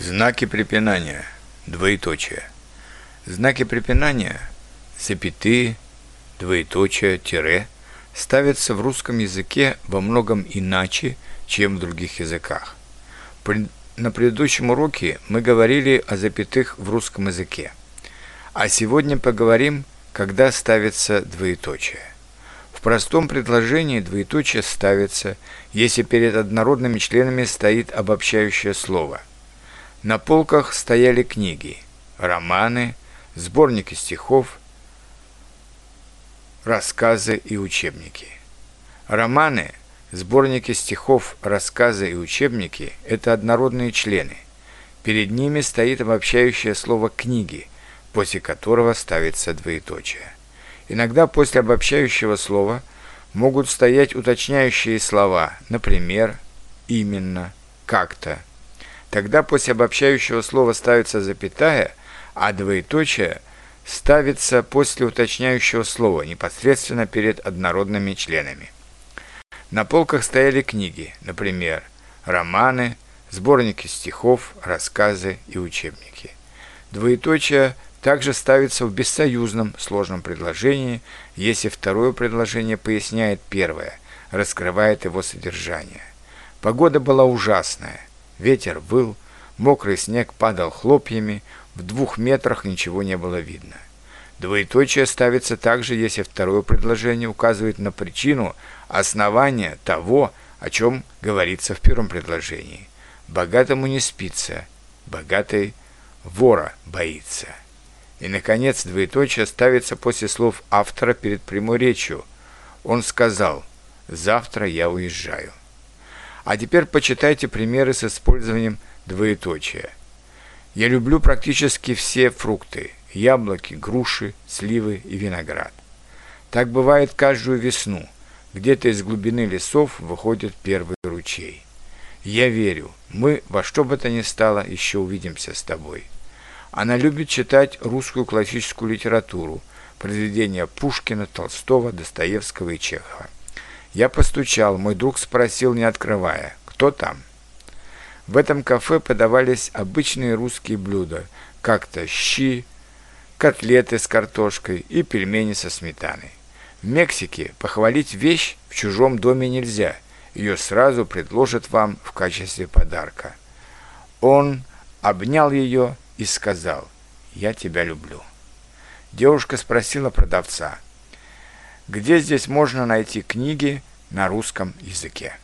Знаки препинания. Двоеточие. Знаки препинания, запятые, двоеточие, тире, ставятся в русском языке во многом иначе, чем в других языках. На предыдущем уроке мы говорили о запятых в русском языке. А сегодня поговорим, когда ставится двоеточие. В простом предложении двоеточие ставится, если перед однородными членами стоит обобщающее слово – на полках стояли книги, романы, сборники стихов, рассказы и учебники. Романы, сборники стихов, рассказы и учебники – это однородные члены. Перед ними стоит обобщающее слово «книги», после которого ставится двоеточие. Иногда после обобщающего слова могут стоять уточняющие слова, например, «именно», «как-то», Тогда после обобщающего слова ставится запятая, а двоеточие ставится после уточняющего слова, непосредственно перед однородными членами. На полках стояли книги, например, романы, сборники стихов, рассказы и учебники. Двоеточие также ставится в бессоюзном сложном предложении, если второе предложение поясняет первое, раскрывает его содержание. Погода была ужасная, Ветер выл, мокрый снег падал хлопьями, в двух метрах ничего не было видно. Двоеточие ставится также, если второе предложение указывает на причину, основание того, о чем говорится в первом предложении. Богатому не спится, богатый вора боится. И, наконец, двоеточие ставится после слов автора перед прямой речью. Он сказал «Завтра я уезжаю». А теперь почитайте примеры с использованием двоеточия. Я люблю практически все фрукты – яблоки, груши, сливы и виноград. Так бывает каждую весну. Где-то из глубины лесов выходит первый ручей. Я верю, мы во что бы то ни стало еще увидимся с тобой. Она любит читать русскую классическую литературу, произведения Пушкина, Толстого, Достоевского и Чехова. Я постучал, мой друг спросил, не открывая, кто там? В этом кафе подавались обычные русские блюда, как-то щи, котлеты с картошкой и пельмени со сметаной. В Мексике похвалить вещь в чужом доме нельзя, ее сразу предложат вам в качестве подарка. Он обнял ее и сказал, «Я тебя люблю». Девушка спросила продавца – где здесь можно найти книги на русском языке.